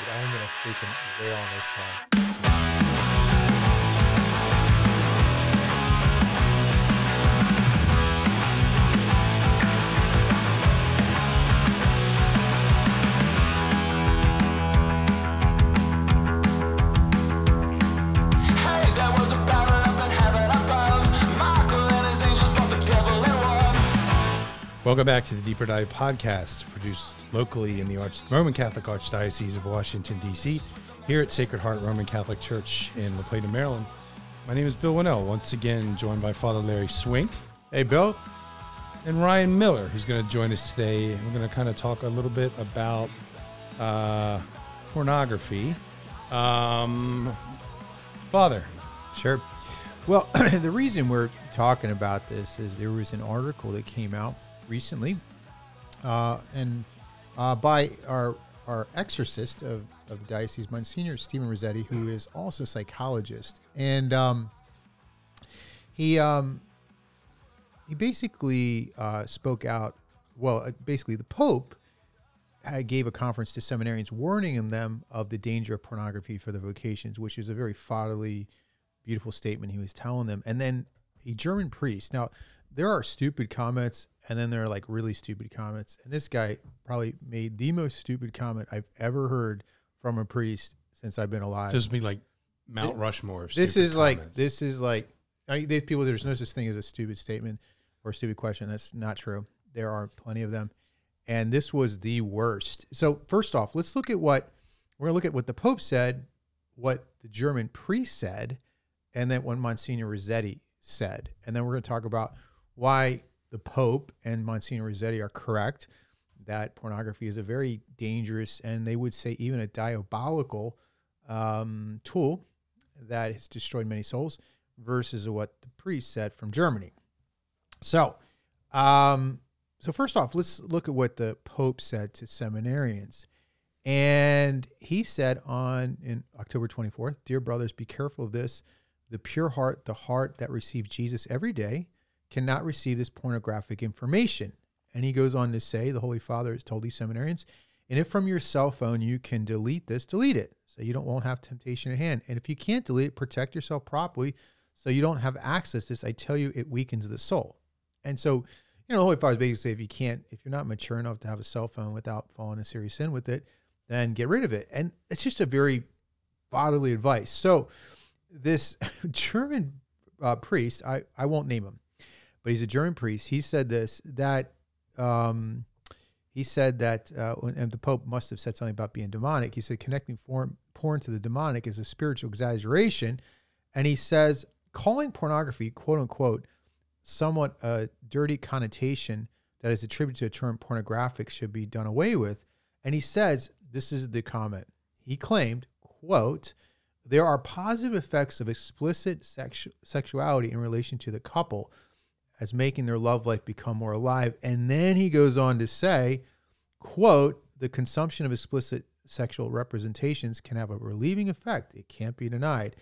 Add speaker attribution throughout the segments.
Speaker 1: Dude, I am gonna freaking wail on this guy. Welcome back to the Deeper Dive podcast, produced locally in the Arch- Roman Catholic Archdiocese of Washington, D.C., here at Sacred Heart Roman Catholic Church in La Plata, Maryland. My name is Bill Wannall, once again joined by Father Larry Swink. Hey, Bill. And Ryan Miller, who's going to join us today. We're going to kind of talk a little bit about uh, pornography. Um, Father,
Speaker 2: Sure. Well, the reason we're talking about this is there was an article that came out recently, uh, and uh, by our our exorcist of, of the diocese, Monsignor Stephen Rossetti, who is also a psychologist, and um, he um, he basically uh, spoke out. Well, uh, basically, the Pope gave a conference to seminarians, warning them of the danger of pornography for their vocations, which is a very fatherly, beautiful statement he was telling them. And then a German priest. Now, there are stupid comments, and then there are like really stupid comments. And this guy probably made the most stupid comment I've ever heard from a priest since I've been alive.
Speaker 1: would be like Mount Rushmore.
Speaker 2: this is like this is like I, there's people. There's no such thing as a stupid statement or a stupid question. That's not true. There are plenty of them, and this was the worst. So first off, let's look at what we're gonna look at what the Pope said, what the German priest said, and then what Monsignor Rossetti said, and then we're gonna talk about why the Pope and Monsignor Rossetti are correct that pornography is a very dangerous and they would say even a diabolical um, tool that has destroyed many souls versus what the priest said from Germany. So, um, so first off, let's look at what the Pope said to seminarians. And he said on in October 24th, Dear brothers, be careful of this. The pure heart, the heart that receives Jesus every day, cannot receive this pornographic information. And he goes on to say, the Holy Father has told these seminarians, and if from your cell phone you can delete this, delete it so you don't won't have temptation at hand. And if you can't delete it, protect yourself properly so you don't have access to this. I tell you, it weakens the soul. And so, you know, the Holy Father basically say if you can't, if you're not mature enough to have a cell phone without falling in serious sin with it, then get rid of it. And it's just a very fatherly advice. So this German uh, priest, I, I won't name him, but he's a German priest. He said this that um, he said that uh, and the Pope must have said something about being demonic. He said connecting form, porn to the demonic is a spiritual exaggeration, and he says calling pornography quote unquote somewhat a dirty connotation that is attributed to the term pornographic should be done away with. And he says this is the comment. He claimed quote there are positive effects of explicit sexu- sexuality in relation to the couple as making their love life become more alive. And then he goes on to say, quote, the consumption of explicit sexual representations can have a relieving effect. It can't be denied.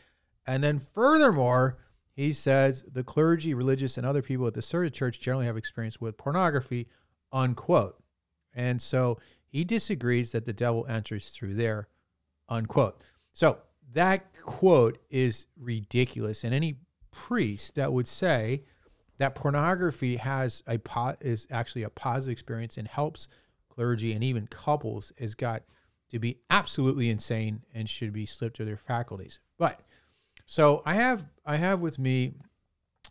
Speaker 2: And then furthermore, he says the clergy, religious, and other people at the Serta Church generally have experience with pornography, unquote. And so he disagrees that the devil enters through there, unquote. So that quote is ridiculous. And any priest that would say that pornography has a po- is actually a positive experience and helps clergy and even couples has got to be absolutely insane and should be slipped to their faculties. But so I have I have with me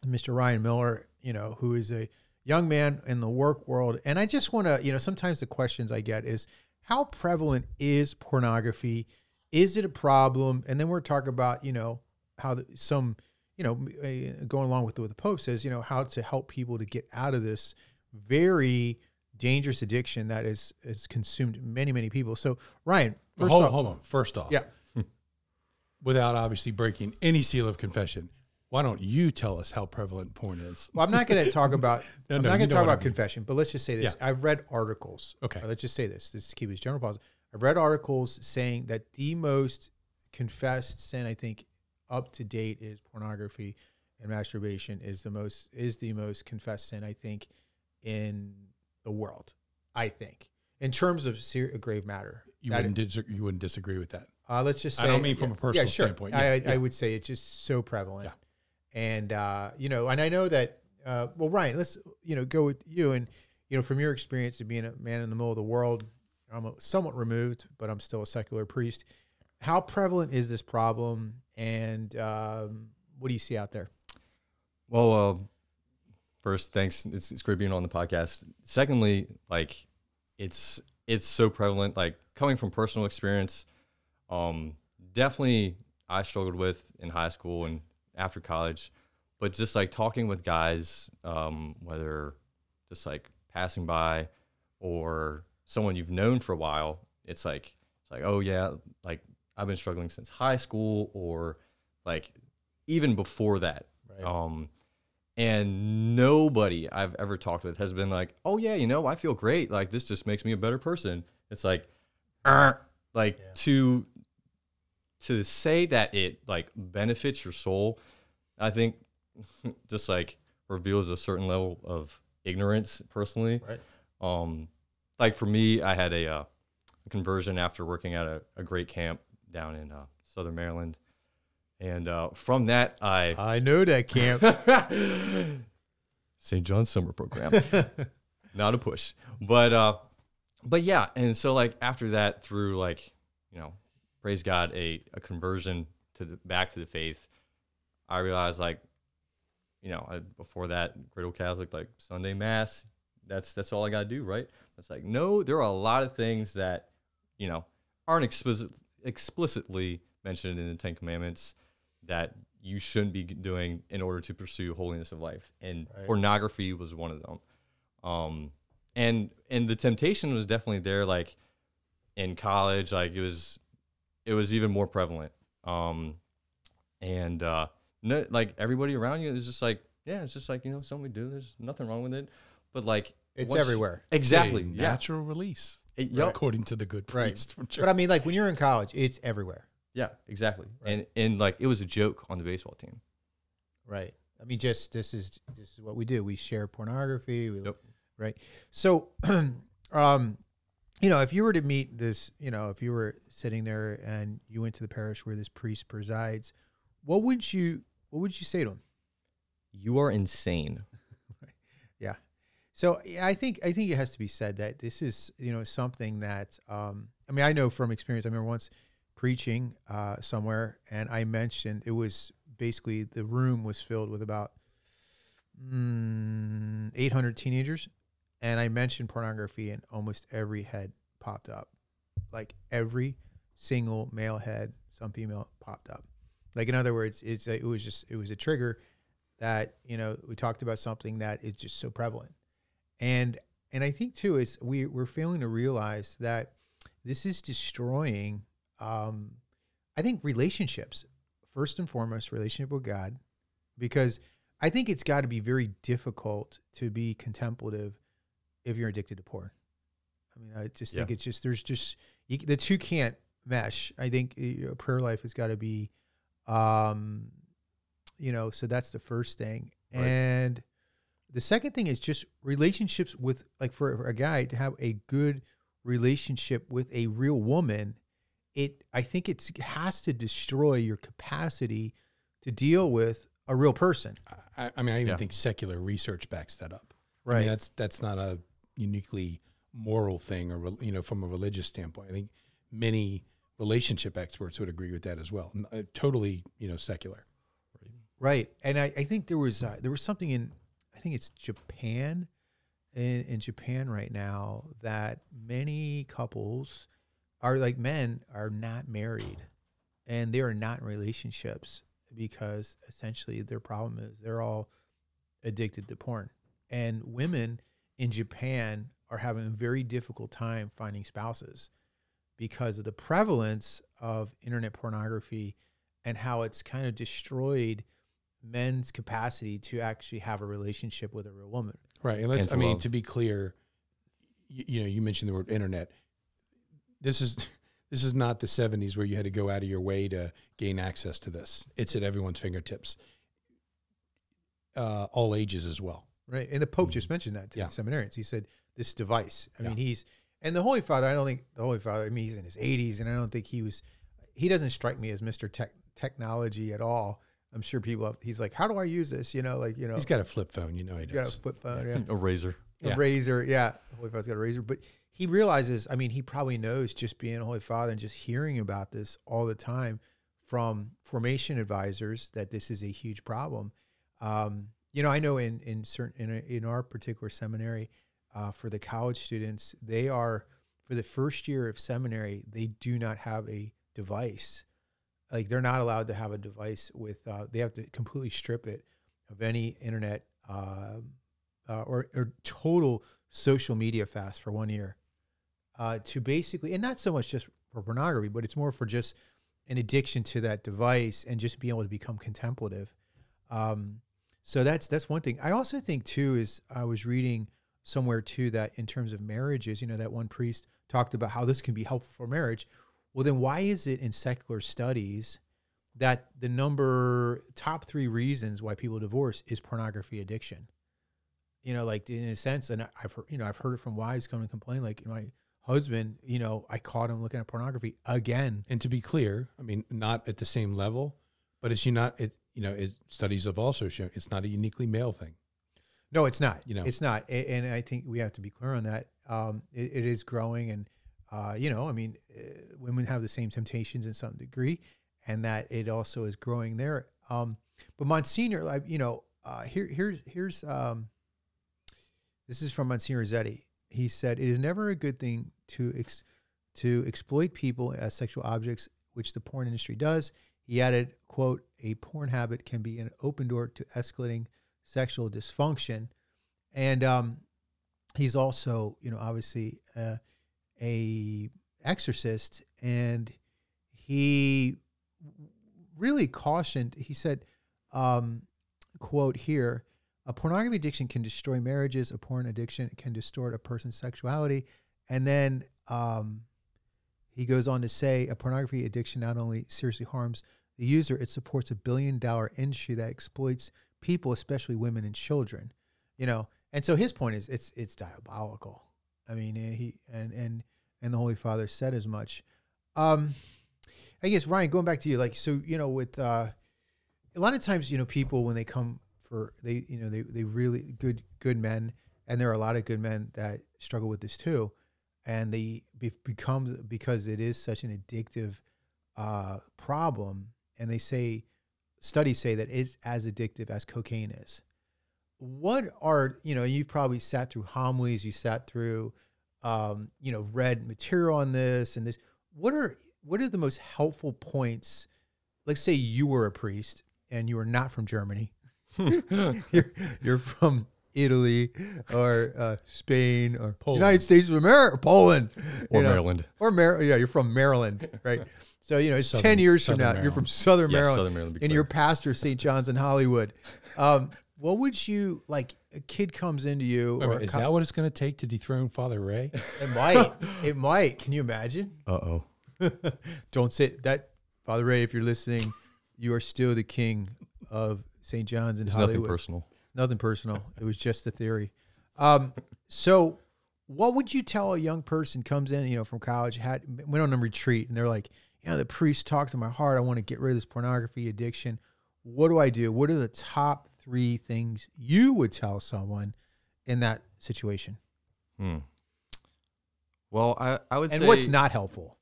Speaker 2: Mr. Ryan Miller, you know, who is a young man in the work world, and I just want to, you know, sometimes the questions I get is how prevalent is pornography? Is it a problem? And then we're talking about, you know, how the, some, you know, going along with what the Pope says, you know, how to help people to get out of this very dangerous addiction that is has consumed many many people. So Ryan, first
Speaker 1: hold,
Speaker 2: off,
Speaker 1: hold on. First off,
Speaker 2: yeah,
Speaker 1: without obviously breaking any seal of confession, why don't you tell us how prevalent porn is?
Speaker 2: Well, I'm not going to talk about.
Speaker 1: No,
Speaker 2: I'm
Speaker 1: no,
Speaker 2: not going to talk
Speaker 1: what I
Speaker 2: about
Speaker 1: mean.
Speaker 2: confession, but let's just say this: I've read articles.
Speaker 1: Okay.
Speaker 2: Let's just say this. To keep this general pause. I've read articles saying that the most confessed sin, I think, up to date is pornography and masturbation is the most is the most confessed sin I think in the world. I think in terms of ser- grave matter.
Speaker 1: You wouldn't dis- you wouldn't disagree with that.
Speaker 2: Uh, let's just say,
Speaker 1: I don't mean from a
Speaker 2: yeah,
Speaker 1: personal
Speaker 2: yeah, sure.
Speaker 1: standpoint.
Speaker 2: I,
Speaker 1: Yeah,
Speaker 2: I,
Speaker 1: yeah.
Speaker 2: I would say it's just so prevalent. And, uh, you know, and I know that, uh, well, Ryan, let's, you know, go with you. And, you know, from your experience of being a man in the middle of the world, I'm a- somewhat removed, but I'm still a secular priest. How prevalent is this problem? And um, what do you see out there?
Speaker 3: Well, uh, first, thanks. It's, it's great being on the podcast. Secondly, like it's it's so prevalent. Like coming from personal experience, um, definitely I struggled with in high school and after college, but just like talking with guys, um, whether just like passing by or someone you've known for a while, it's like it's like oh yeah, like I've been struggling since high school or like even before that. Um, and nobody I've ever talked with has been like, "Oh yeah, you know, I feel great. Like this just makes me a better person." It's like, like to to say that it like benefits your soul. I think just like reveals a certain level of ignorance personally.
Speaker 2: Right.
Speaker 3: Um, like for me, I had a, uh, a conversion after working at a, a great camp down in uh, Southern Maryland, and uh, from that I
Speaker 2: I know that camp.
Speaker 3: St. John's summer program. Not a push. But uh but yeah, and so like after that through like, you know, praise God, a, a conversion to the back to the faith, I realized like, you know, I, before that, cradle Catholic, like Sunday Mass, that's that's all I gotta do, right? It's like, no, there are a lot of things that, you know, aren't explicit, explicitly mentioned in the Ten Commandments that you shouldn't be doing in order to pursue holiness of life. And
Speaker 2: Right.
Speaker 3: pornography was one of them. Um, and and the temptation was definitely there. Like in college, like it was, it was even more prevalent. Um, and uh, no, like everybody around you is just like, yeah, it's just like you know something we do. There's nothing wrong with it. But like
Speaker 2: It's everywhere.
Speaker 3: Exactly.
Speaker 1: A
Speaker 3: Yeah.
Speaker 1: natural release.
Speaker 3: Yep.
Speaker 1: According to the good
Speaker 2: Right.
Speaker 1: priest from.
Speaker 2: But I mean, like when you're in college, it's everywhere.
Speaker 3: Yeah. Exactly. And and like it was a joke on the baseball team.
Speaker 2: Right. I mean, just this is this is what we do. We share pornography. We,
Speaker 3: Yep.
Speaker 2: Right. So, um, you know, if you were to meet this, you know, if you were sitting there and you went to the parish where this priest presides, what would you what would you say to him?
Speaker 3: You are insane.
Speaker 2: So I think I think it has to be said that this is you know something that um, I mean I know from experience. I remember once preaching uh, somewhere and I mentioned it was basically the room was filled with about mm, 800 teenagers, and I mentioned pornography and almost every head popped up, like every single male head, some female popped up. Like in other words, it's it was just it was a trigger that you know we talked about something that is just so prevalent and and i think too is we we're failing to realize that this is destroying um i think relationships first and foremost relationship with god because i think it's got to be very difficult to be contemplative if you're addicted to porn i mean i just think
Speaker 3: Yeah.
Speaker 2: it's just there's just you, the two can't mesh i think your prayer life has got to be um you know so that's the first thing
Speaker 3: Right.
Speaker 2: and the second thing is just relationships with like for a guy to have a good relationship with a real woman it i think it's, it has to destroy your capacity to deal with a real person
Speaker 1: I, I mean, I even
Speaker 3: Yeah.
Speaker 1: think secular research backs that up. I
Speaker 2: right
Speaker 1: mean, that's that's not a uniquely moral thing, or you know, from a religious standpoint. I think many relationship experts would agree with that as well. Uh, Totally, you know, secular.
Speaker 2: Right, and I, I think there was uh, there was something in I think it's Japan, in in Japan right now that many couples are like men are not married, and they are not in relationships because essentially their problem is they're all addicted to porn, and women in Japan are having a very difficult time finding spouses because of the prevalence of internet pornography and how it's kind of destroyed men's capacity to actually have a relationship with a real woman.
Speaker 1: Right. And let's,
Speaker 3: And to
Speaker 1: I mean,
Speaker 3: love.
Speaker 1: to be clear, you, you know, you mentioned the word internet. This is, this is not the 70s where you had to go out of your way to gain access to this. It's at everyone's fingertips, uh, all ages as well.
Speaker 2: Right. And the Pope just mentioned that to
Speaker 1: Yeah.
Speaker 2: the seminarians. He said, this device. I mean, he's, And the Holy Father, I don't think the Holy Father. I mean, he's in his 80s, and I don't think he was. He doesn't strike me as Mr. Tech, technology at all. I'm sure people. Have, he's like, how do I use this? You know, like you know,
Speaker 1: He's got a flip phone, you know he
Speaker 2: he's got a flip phone. Yeah.
Speaker 3: A razor.
Speaker 2: a
Speaker 1: Yeah.
Speaker 2: razor. Yeah, Holy Father's got a razor, but he realizes. I mean, he probably knows just being a Holy Father and just hearing about this all the time from formation advisors that this is a huge problem. Um, you know, I know in in certain in, a, in our particular seminary uh, for the college students, they are for the first year of seminary, they do not have a device. Like they're not allowed to have a device with. Uh, they have to completely strip it of any internet uh, uh, or, or total social media fast for one year uh, to basically, and not so much just for pornography, but it's more for just an addiction to that device and just being able to become contemplative. Um, so that's that's one thing. I also think too is I was reading somewhere too that in terms of marriages, you know, that one priest talked about how this can be helpful for marriage. Well, then why is it in secular studies that the number top three reasons why people divorce is pornography addiction? You know, like in a sense, and I've heard, you know, I've heard it from wives come and complain, like my husband, you know, I caught him looking at pornography again.
Speaker 1: And to be clear, I mean, not at the same level, but it's you not it you know, it studies have also shown it's not a uniquely male thing.
Speaker 2: No, it's not.
Speaker 1: You know.
Speaker 2: it's not, and I think we have to be clear on that. Um, it, it is growing, and uh, you know, I mean, uh, women have the same temptations in some degree, and that it also is growing there. Um, but Monsignor, you know, uh, here, here's here's um, this is from Monsignor Rossetti. He said, "It is never a good thing to ex- to exploit people as sexual objects, which the porn industry does." He added, "quote A porn habit can be an open door to escalating sexual dysfunction," and um, he's also, you know, obviously uh, a exorcist, and he really cautioned. He said, um, "quote here." A pornography addiction can destroy marriages. A porn addiction can distort a person's sexuality. And then um, he goes on to say a pornography addiction not only seriously harms the user, it supports a billion dollar industry that exploits people, especially women and children. You know, and so his point is it's it's diabolical. I mean, eh, he and and and the Holy Father said as much. Um, I guess Ryan, going back to you, like so, you know, with uh, a lot of times, you know, people when they come for they, you know, they they really good good men, and there are a lot of good men that struggle with this too, and they be, become because it is such an addictive uh, problem, and they say studies say that it's as addictive as cocaine is. What are you know? You've probably sat through homilies, you sat through, um, you know, read material on this and this. What are what are the most helpful points? Let's say you were a priest and you were not from Germany. you're, you're from Italy or uh, Spain or
Speaker 1: Poland.
Speaker 2: United States of America, Poland,
Speaker 3: Or
Speaker 2: know,
Speaker 3: Maryland.
Speaker 2: or Mar- yeah, you're from Maryland, right? So you know, it's ten
Speaker 1: Southern-
Speaker 2: years from now, you're from
Speaker 1: Maryland.
Speaker 2: Southern
Speaker 3: Yes,
Speaker 2: Maryland,
Speaker 3: Southern Maryland,
Speaker 2: and your pastor St. John's in Hollywood. Um, what would you like? A kid comes into you,
Speaker 1: Wait a
Speaker 2: or
Speaker 1: is
Speaker 2: co-
Speaker 1: that what it's going to take to dethrone Father Ray?
Speaker 2: it might, it might. Can you imagine?
Speaker 3: Uh oh.
Speaker 2: Don't say that, Father Ray. If you're listening, you are still the king of St. John's in
Speaker 3: It's
Speaker 2: Hollywood.
Speaker 3: nothing personal.
Speaker 2: Nothing personal. It was just a theory. Um, so, what would you tell a young person comes in, you know, from college, had went on a retreat, and they're like, you know, the priest talked to my heart. I want to get rid of this pornography addiction. What do I do? What are the top three things you would tell someone in that situation?
Speaker 3: Hmm. Well, I, I would say
Speaker 2: And
Speaker 3: say
Speaker 2: what's not helpful?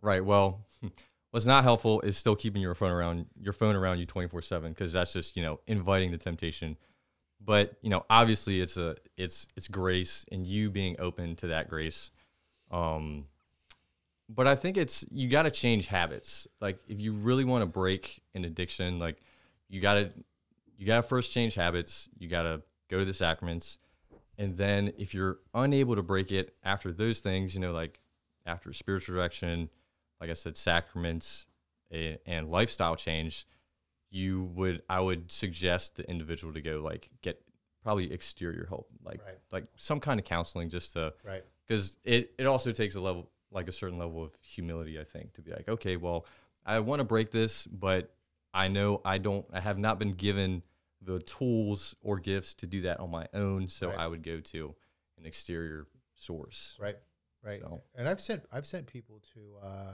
Speaker 3: right. Well, what's not helpful is still keeping your phone around your phone around you twenty four seven because that's just you know inviting the temptation. But you know, obviously, it's a it's it's grace and you being open to that grace. Um, but I think it's you got to change habits. Like if you really want to break an addiction, like you got to you got to first change habits. You got to go to the sacraments, and then if you're unable to break it after those things, you know, like after spiritual direction, like I said, sacraments a- and lifestyle change, you would I would suggest the individual to go like get probably exterior help, like
Speaker 2: Right.
Speaker 3: like some kind of counseling, just to
Speaker 2: Right.
Speaker 3: because it, it also takes a level like a certain level of humility i think to be like okay well i want to break this but i know i don't i have not been given the tools or gifts to do that on my own so
Speaker 2: Right.
Speaker 3: i would go to an exterior source
Speaker 2: Right. right.
Speaker 3: So-
Speaker 2: And I've sent I've sent people to uh,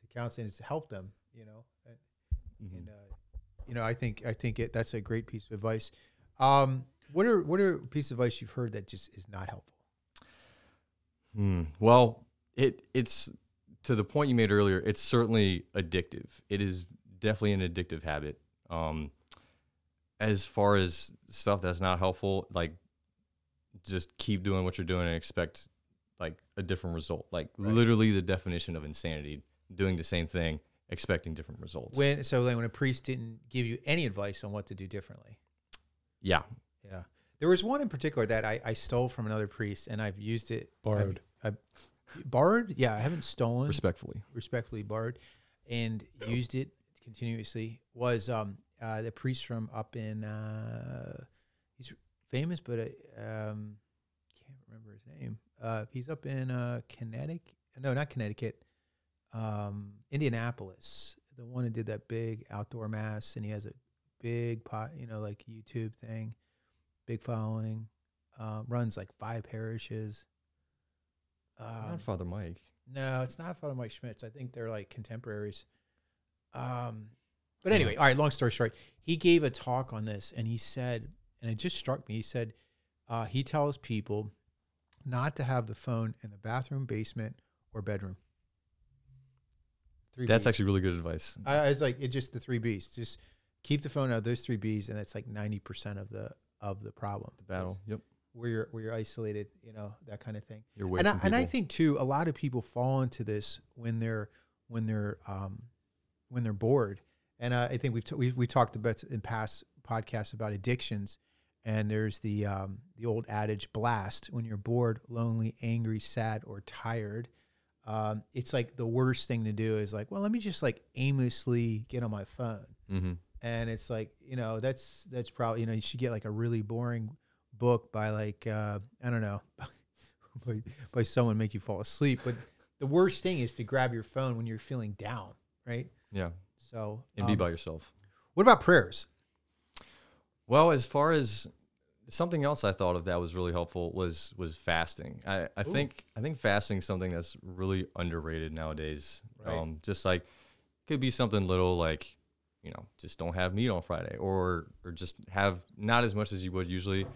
Speaker 2: to counseling to help them. You know, and,
Speaker 3: Mm-hmm.
Speaker 2: and uh, you know, I think I think it, that's a great piece of advice. Um, what are what are pieces of advice you've heard that just is not helpful?
Speaker 3: Hmm. Well, it it's to the point you made earlier. It's certainly addictive. It is definitely an addictive habit. Um, as far as stuff that's not helpful, like just keep doing what you're doing and expect like a different result. Like literally the definition of insanity: doing the same thing, expecting different results.
Speaker 2: When so then when a priest didn't give you any advice on what to do differently.
Speaker 3: yeah,
Speaker 2: Yeah. There was one in particular that I, I stole from another priest and I've used it.
Speaker 1: Borrowed.
Speaker 2: I've, borrowed? Yeah, I haven't stolen.
Speaker 3: respectfully.
Speaker 2: respectfully borrowed and used it continuously was um uh the priest from up in uh he's famous but I um can't remember his name uh he's up in uh Connecticut no not Connecticut um Indianapolis the one who did that big outdoor mass and he has a big pot you know like YouTube thing big following uh, runs like five parishes um,
Speaker 3: Not Father Mike.
Speaker 2: no, it's not Father Mike Schmitz. I think they're like contemporaries. Um, but anyway, all right. Long story short, he gave a talk on this, and he said, and it just struck me. He said uh, he tells people not to have the phone in the bathroom, basement, or bedroom. Three
Speaker 3: That's
Speaker 2: Bs.
Speaker 3: actually really good advice.
Speaker 2: I, it's like it's just the three B's. Just keep the phone out of those three B's, and that's like ninety percent of the of the problem.
Speaker 3: The battle. Yep.
Speaker 2: where you're where you're isolated, you know that kind of thing
Speaker 3: You're away
Speaker 2: and I, and I think too a lot of people fall into this when they're when they're um, when they're bored and uh, I think we've, t- we we talked about in past podcasts about addictions and there's the um, the old adage blast when you're bored lonely angry sad or tired um, it's like the worst thing to do is like well let me just like aimlessly get on my phone
Speaker 3: Mm-hmm.
Speaker 2: and it's like you know that's that's probably you know you should get like a really boring book by like uh, I don't know by, by someone make you fall asleep. But the worst thing is to grab your phone when you're feeling down, right?
Speaker 3: Yeah.
Speaker 2: So
Speaker 3: And be
Speaker 2: um,
Speaker 3: by yourself.
Speaker 2: what about prayers?
Speaker 3: Well, as far as something else I thought of that was really helpful was was fasting. I, I think I think fasting is something that's really underrated nowadays.
Speaker 2: Right.
Speaker 3: Um, just like could be something little like you know just don't have meat on Friday or or just have not as much as you would usually.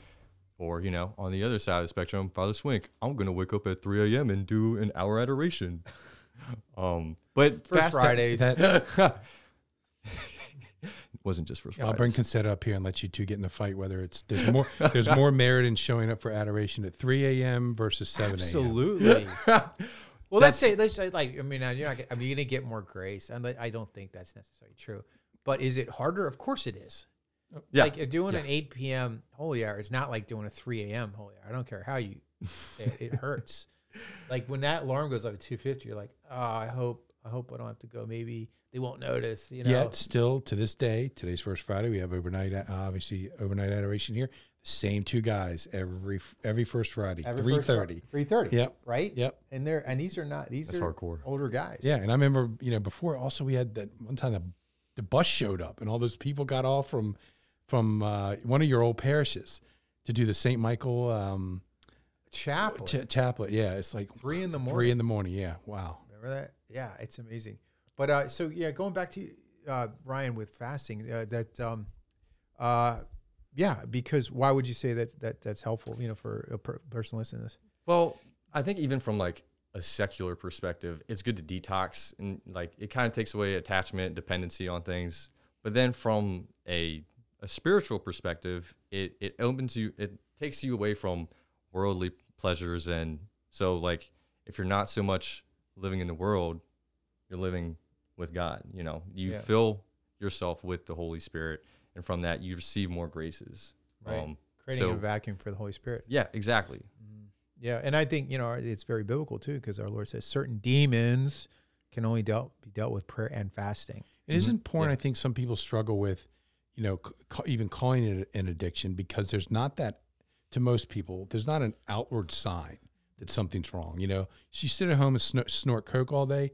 Speaker 3: Or you know, on the other side of the spectrum, Father Swink, I'm gonna wake up at 3 a.m. and do an hour adoration. um, but
Speaker 2: First
Speaker 3: fast-
Speaker 2: Fridays.
Speaker 1: That,
Speaker 3: wasn't just first
Speaker 1: I'll
Speaker 3: Fridays.
Speaker 1: bring Consetta up here and let you two get in a fight. Whether it's there's more there's more merit in showing up for adoration at 3 a.m. versus 7 a.m.
Speaker 2: Absolutely. well, let's say let's say like I mean you're not gonna- I mean you're gonna get more grace, and I don't think that's necessarily true. But is it harder? Of course it is.
Speaker 3: yeah,
Speaker 2: Like doing an 8 p.m. holy hour is not like doing a 3 a.m. holy hour. I don't care how you, it, it hurts. Like when that alarm goes up at 2:50, you're like, oh, I hope, I hope I don't have to go. Maybe they won't notice. You know.
Speaker 1: Yet still to this day, today's first Friday, we have overnight uh, obviously overnight adoration here. Same two guys every every first Friday,
Speaker 2: Every
Speaker 1: three
Speaker 2: first Fri-
Speaker 1: thirty.
Speaker 2: 3:30.
Speaker 1: Yep.
Speaker 2: Right.
Speaker 1: Yep.
Speaker 2: And they're and these are not these
Speaker 3: That's
Speaker 2: are
Speaker 3: hardcore.
Speaker 2: older guys.
Speaker 1: Yeah, and I remember you know before also we had that one time the, the bus showed up and all those people got off from from uh, one of your old parishes to do the Saint Michael um,
Speaker 2: Chapel.
Speaker 1: ch- chaplet. Yeah, it's like
Speaker 2: three in the morning.
Speaker 1: three in the morning. Yeah, wow.
Speaker 2: Remember that? Yeah, it's amazing. But uh, so yeah, going back to uh, Ryan with fasting, uh, that um, uh, yeah, because why would you say that that that's helpful? You know, for a per- person listening to this.
Speaker 3: Well, I think even from like a secular perspective, it's good to detox and like it kind of takes away attachment, dependency on things. But then from a a spiritual perspective, it it opens you it takes you away from worldly pleasures and so like if you're not so much living in the world, you're living with God, you know. You
Speaker 2: Yeah.
Speaker 3: fill yourself with the Holy Spirit and from that you receive more graces. Um,
Speaker 2: Creating
Speaker 3: so-
Speaker 2: a vacuum for the Holy Spirit.
Speaker 3: yeah, exactly.
Speaker 2: Yeah, and I think you know it's very biblical too, because our Lord says certain demons can only dealt be dealt with prayer and fasting.
Speaker 1: It
Speaker 2: Mm-hmm.
Speaker 1: not porn. I think some people struggle with, you know, c- ca- even calling it an addiction because there's not that to most people. There's not an outward sign that something's wrong. You know, so you sit at home and snort, snort coke all day,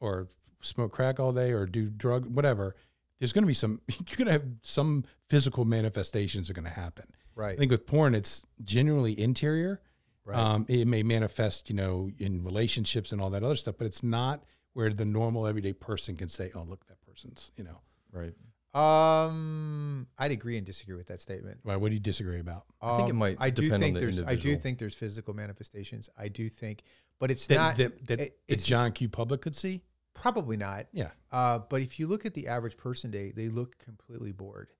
Speaker 1: or smoke crack all day, or do drug whatever. There's going to be some. You're going to have some physical manifestations are going to happen.
Speaker 2: Right.
Speaker 1: I think with porn, it's genuinely interior,
Speaker 2: Right.
Speaker 1: Um, it may manifest, you know, in relationships and all that other stuff, but it's not where the normal everyday person can say, "Oh, look, that person's," you know.
Speaker 3: Right.
Speaker 2: Um, I'd agree and disagree with that statement.
Speaker 1: Why? What do you disagree about?
Speaker 3: I think it
Speaker 2: Um,
Speaker 3: might
Speaker 2: I do
Speaker 3: depend on
Speaker 2: think
Speaker 3: the
Speaker 2: there's. I do think there's physical manifestations. I do think, but it's
Speaker 1: That
Speaker 2: not.
Speaker 1: that, that,
Speaker 2: it-
Speaker 1: that John Q. Public could see.
Speaker 2: probably not.
Speaker 1: Yeah.
Speaker 2: Uh, but if you look at the average person, day, they look completely bored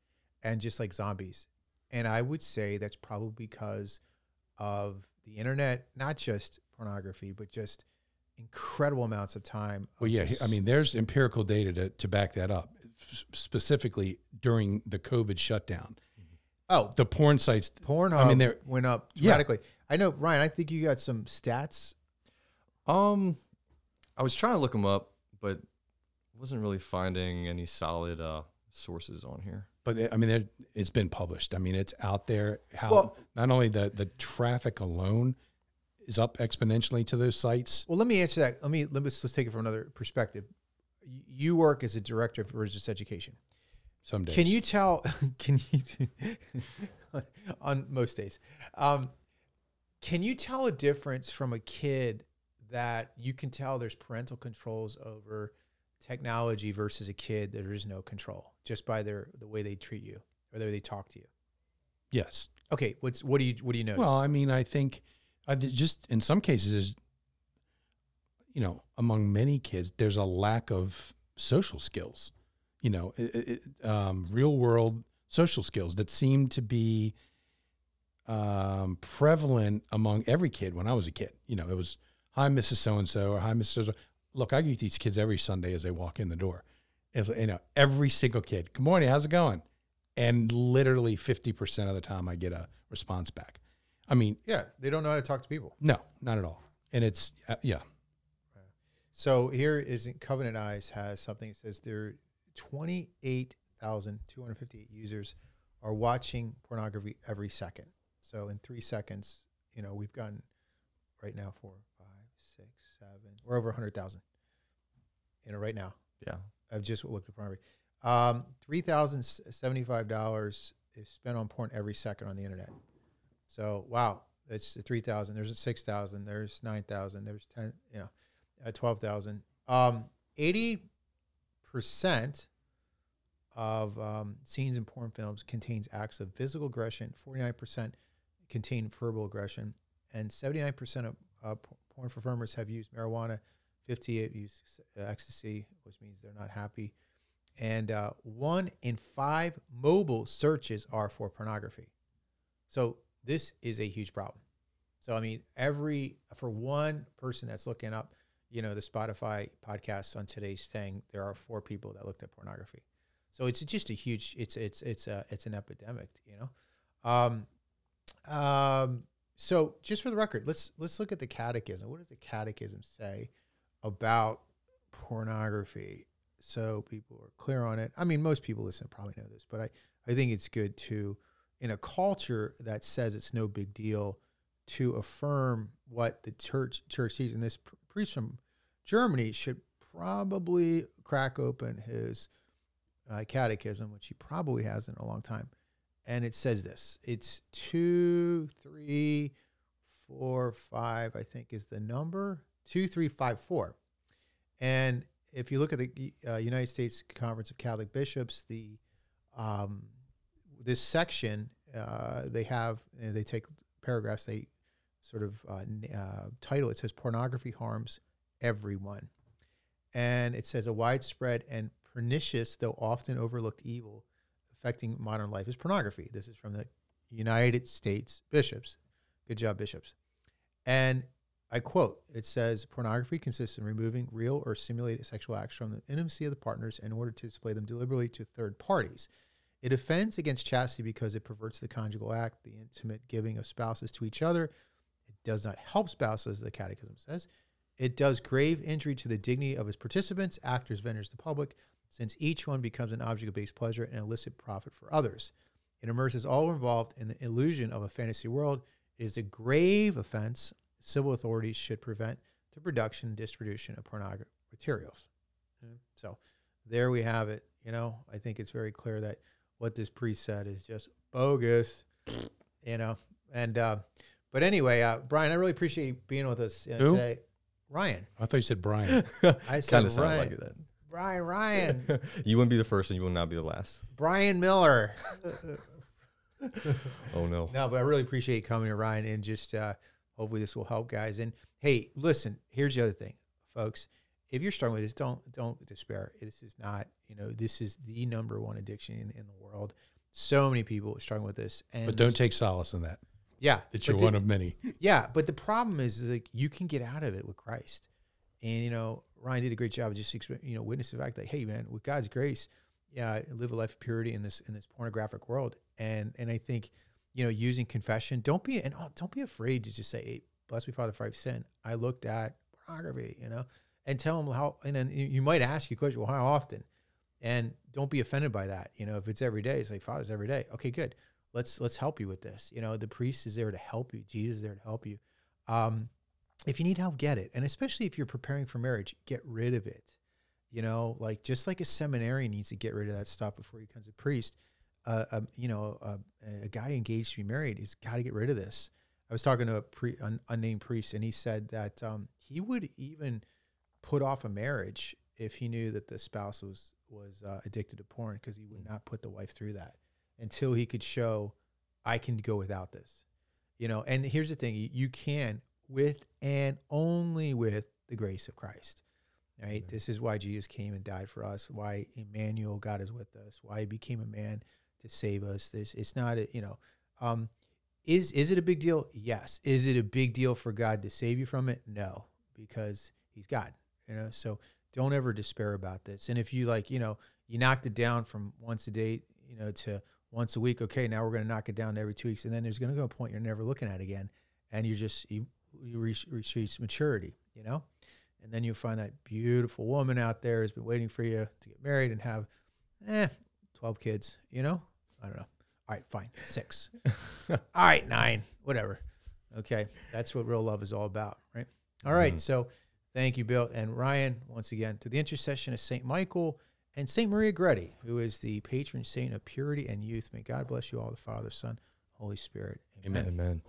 Speaker 2: and just like zombies. And I would say that's probably because of the internet, not just pornography, but just incredible amounts of time. of
Speaker 1: Well, yeah.
Speaker 2: just-
Speaker 1: I mean, there's empirical data to, to back that up. S- Specifically during the COVID shutdown,
Speaker 2: oh,
Speaker 1: the porn sites.
Speaker 2: Porn.
Speaker 1: I mean, they're
Speaker 2: went up
Speaker 1: Yeah.
Speaker 2: dramatically. I know, Ryan. I think you got some stats.
Speaker 3: Um, I was trying to look them up, but wasn't really finding any solid uh sources on here.
Speaker 1: But I mean, it's been published. I mean, it's out there. How
Speaker 2: Well-
Speaker 1: not only the the traffic alone is up exponentially to those sites.
Speaker 2: Well, let me answer that. Let me let me let's take it from another perspective. You work as a director of religious education.
Speaker 1: Some days.
Speaker 2: Can you tell? Can you on most days? Um, can you tell a difference from a kid that you can tell there's parental controls over technology versus a kid that there is no control just by their the way they treat you or the way they talk to you?
Speaker 1: Yes.
Speaker 2: Okay, what's what do you what do you notice?
Speaker 1: Well, I mean, I think I just in some cases, there's, you know, among many kids, there's a lack of social skills. You know, it, it, um, real world social skills that seem to be um, prevalent among every kid when I was a kid. You know, it was hi, Mrs. So and So, or hi, Mrs. So. Look, I greet these kids every Sunday as they walk in the door. It's you know, every single kid. Good morning. How's it going? And literally fifty percent of the time, I get a response back. I mean,
Speaker 2: yeah, they don't know how to talk to people.
Speaker 1: no, not at all. And it's uh, yeah,
Speaker 2: So here is Covenant Eyes has something that says there 28,258 users are watching pornography every second. So in three seconds, you know, we've gotten right now four, five, six, seven, we're over 100,000. You know, right now.
Speaker 3: Yeah.
Speaker 2: I've just looked at pornography. Um, $3,075 is spent on porn every second on the internet. So, wow, it's the 3,000. There's a 6,000. There's 9,000. There's 10, you know, uh, 12,000. Um, 80% of um, scenes in porn films contains acts of physical aggression. 49% contain verbal aggression. And 79% of uh, porn performers have used marijuana. 58 use ecstasy, which means they're not happy. And uh, one in five mobile searches are for pornography. So this is a huge problem. So I mean, every for one person that's looking up, you know, the Spotify podcast on today's thing, there are four people that looked at pornography. So it's just a huge. It's it's it's a it's an epidemic. You know. Um, um. So just for the record, let's let's look at the catechism. What does the catechism say about pornography? So people are clear on it. I mean, most people listen probably know this, but I I think it's good to in a culture that says it's no big deal to affirm what the church church teaches. And this pr- priest from Germany should probably crack open his uh, catechism, which he probably hasn't in a long time. And it says this: it's two, three, four, five. I think is the number two, three, five, four. And if you look at the uh, United States Conference of Catholic Bishops, the um, this section uh, they have they take paragraphs they sort of uh, uh, title. It says pornography harms everyone. And it says a widespread and pernicious though often overlooked evil affecting modern life is pornography. This is from the united states bishops. Good job bishops. And i quote it says pornography consists in removing real or simulated sexual acts from the intimacy of the partners in order to display them deliberately to third parties. It offends against chastity because it perverts the conjugal act, the intimate giving of spouses to each other. Does not help spouses, the Catechism says. It does grave injury to the dignity of its participants, actors, vendors, the public, since each one becomes an object of base pleasure and illicit profit for others. It immerses all involved in the illusion of a fantasy world. It is a grave offense. Civil authorities should prevent the production and distribution of pornographic materials. Okay? So there we have it. You know, I think it's very clear that what this priest said is just bogus, you know. And uh, But anyway, uh, Brian, I really appreciate you being with us uh,
Speaker 1: Who?
Speaker 2: today. Ryan,
Speaker 1: I thought you said Brian.
Speaker 2: I said
Speaker 3: Kind of sounded
Speaker 2: Ryan.
Speaker 3: like that.
Speaker 2: Brian, Ryan,
Speaker 3: You wouldn't be the first, and you will not be the last.
Speaker 2: Brian Miller.
Speaker 3: Oh no.
Speaker 2: No, but I really appreciate you coming, Ryan, and just uh, hopefully this will help guys. And hey, listen, here's the other thing, folks. If you're struggling with this, don't don't despair. This is not, you know, this is the number one addiction in, in the world. So many people are struggling with this, and
Speaker 1: but don't take solace in that.
Speaker 2: Yeah,
Speaker 1: That you're
Speaker 2: the-
Speaker 1: one of many.
Speaker 2: yeah, but the problem is, is like you can get out of it with Christ, and you know Ryan did a great job of just you know witness the fact that hey man, with God's grace, yeah, I live a life of purity in this in this pornographic world, and and I think you know using confession, don't be and oh, don't be afraid to just say, hey, bless me Father for I've sinned. I looked at pornography, you know, and tell them how, and then you- might ask you a question, well, how often? And don't be offended by that. You know, if it's every day, it's like Father's every day. Okay, good. Let's let's help you with this. You know, the priest is there to help you. Jesus is there to help you. Um, if you need help, get it. And especially if you're preparing for marriage, get rid of it. You know, like just like a seminary needs to get rid of that stuff before he becomes a priest. Uh, um, you know, uh, a guy engaged to be married, he's got to get rid of this. I was talking to a pre, un, unnamed priest, and he said that um, he would even put off a marriage if he knew that the spouse was was uh, addicted to porn because he would not put the wife through that until he could show I can go without this. You know, and here's the thing: you, can with and only with the grace of Christ. Right. This is why Jesus came and died for us. Why Emmanuel, God is with us. Why he became a man to save us. This it's not a you know, um, is is it a big deal? Yes. Is it a big deal for God to save you from it? No, because He's God. You know, so don't ever despair about this. And if you like, you know, you knocked it down from once a day, you know, to once a week. Okay, now we're going to knock it down every two weeks, and then there's going to go a point you're never looking at again, and you just you you reach, reach, maturity. You know, and then you find that beautiful woman out there has been waiting for you to get married and have, eh, twelve kids. You know, I don't know. All right, fine, six. all right, nine, whatever. Okay, that's what real love is all about, right? All right, so thank you, Bill and Ryan, once again, to the intercession of Saint Michael and Saint Maria Goretti, who is the patron saint of purity and youth. May God bless you all, the Father, Son, Holy Spirit.
Speaker 1: Amen.
Speaker 3: Amen.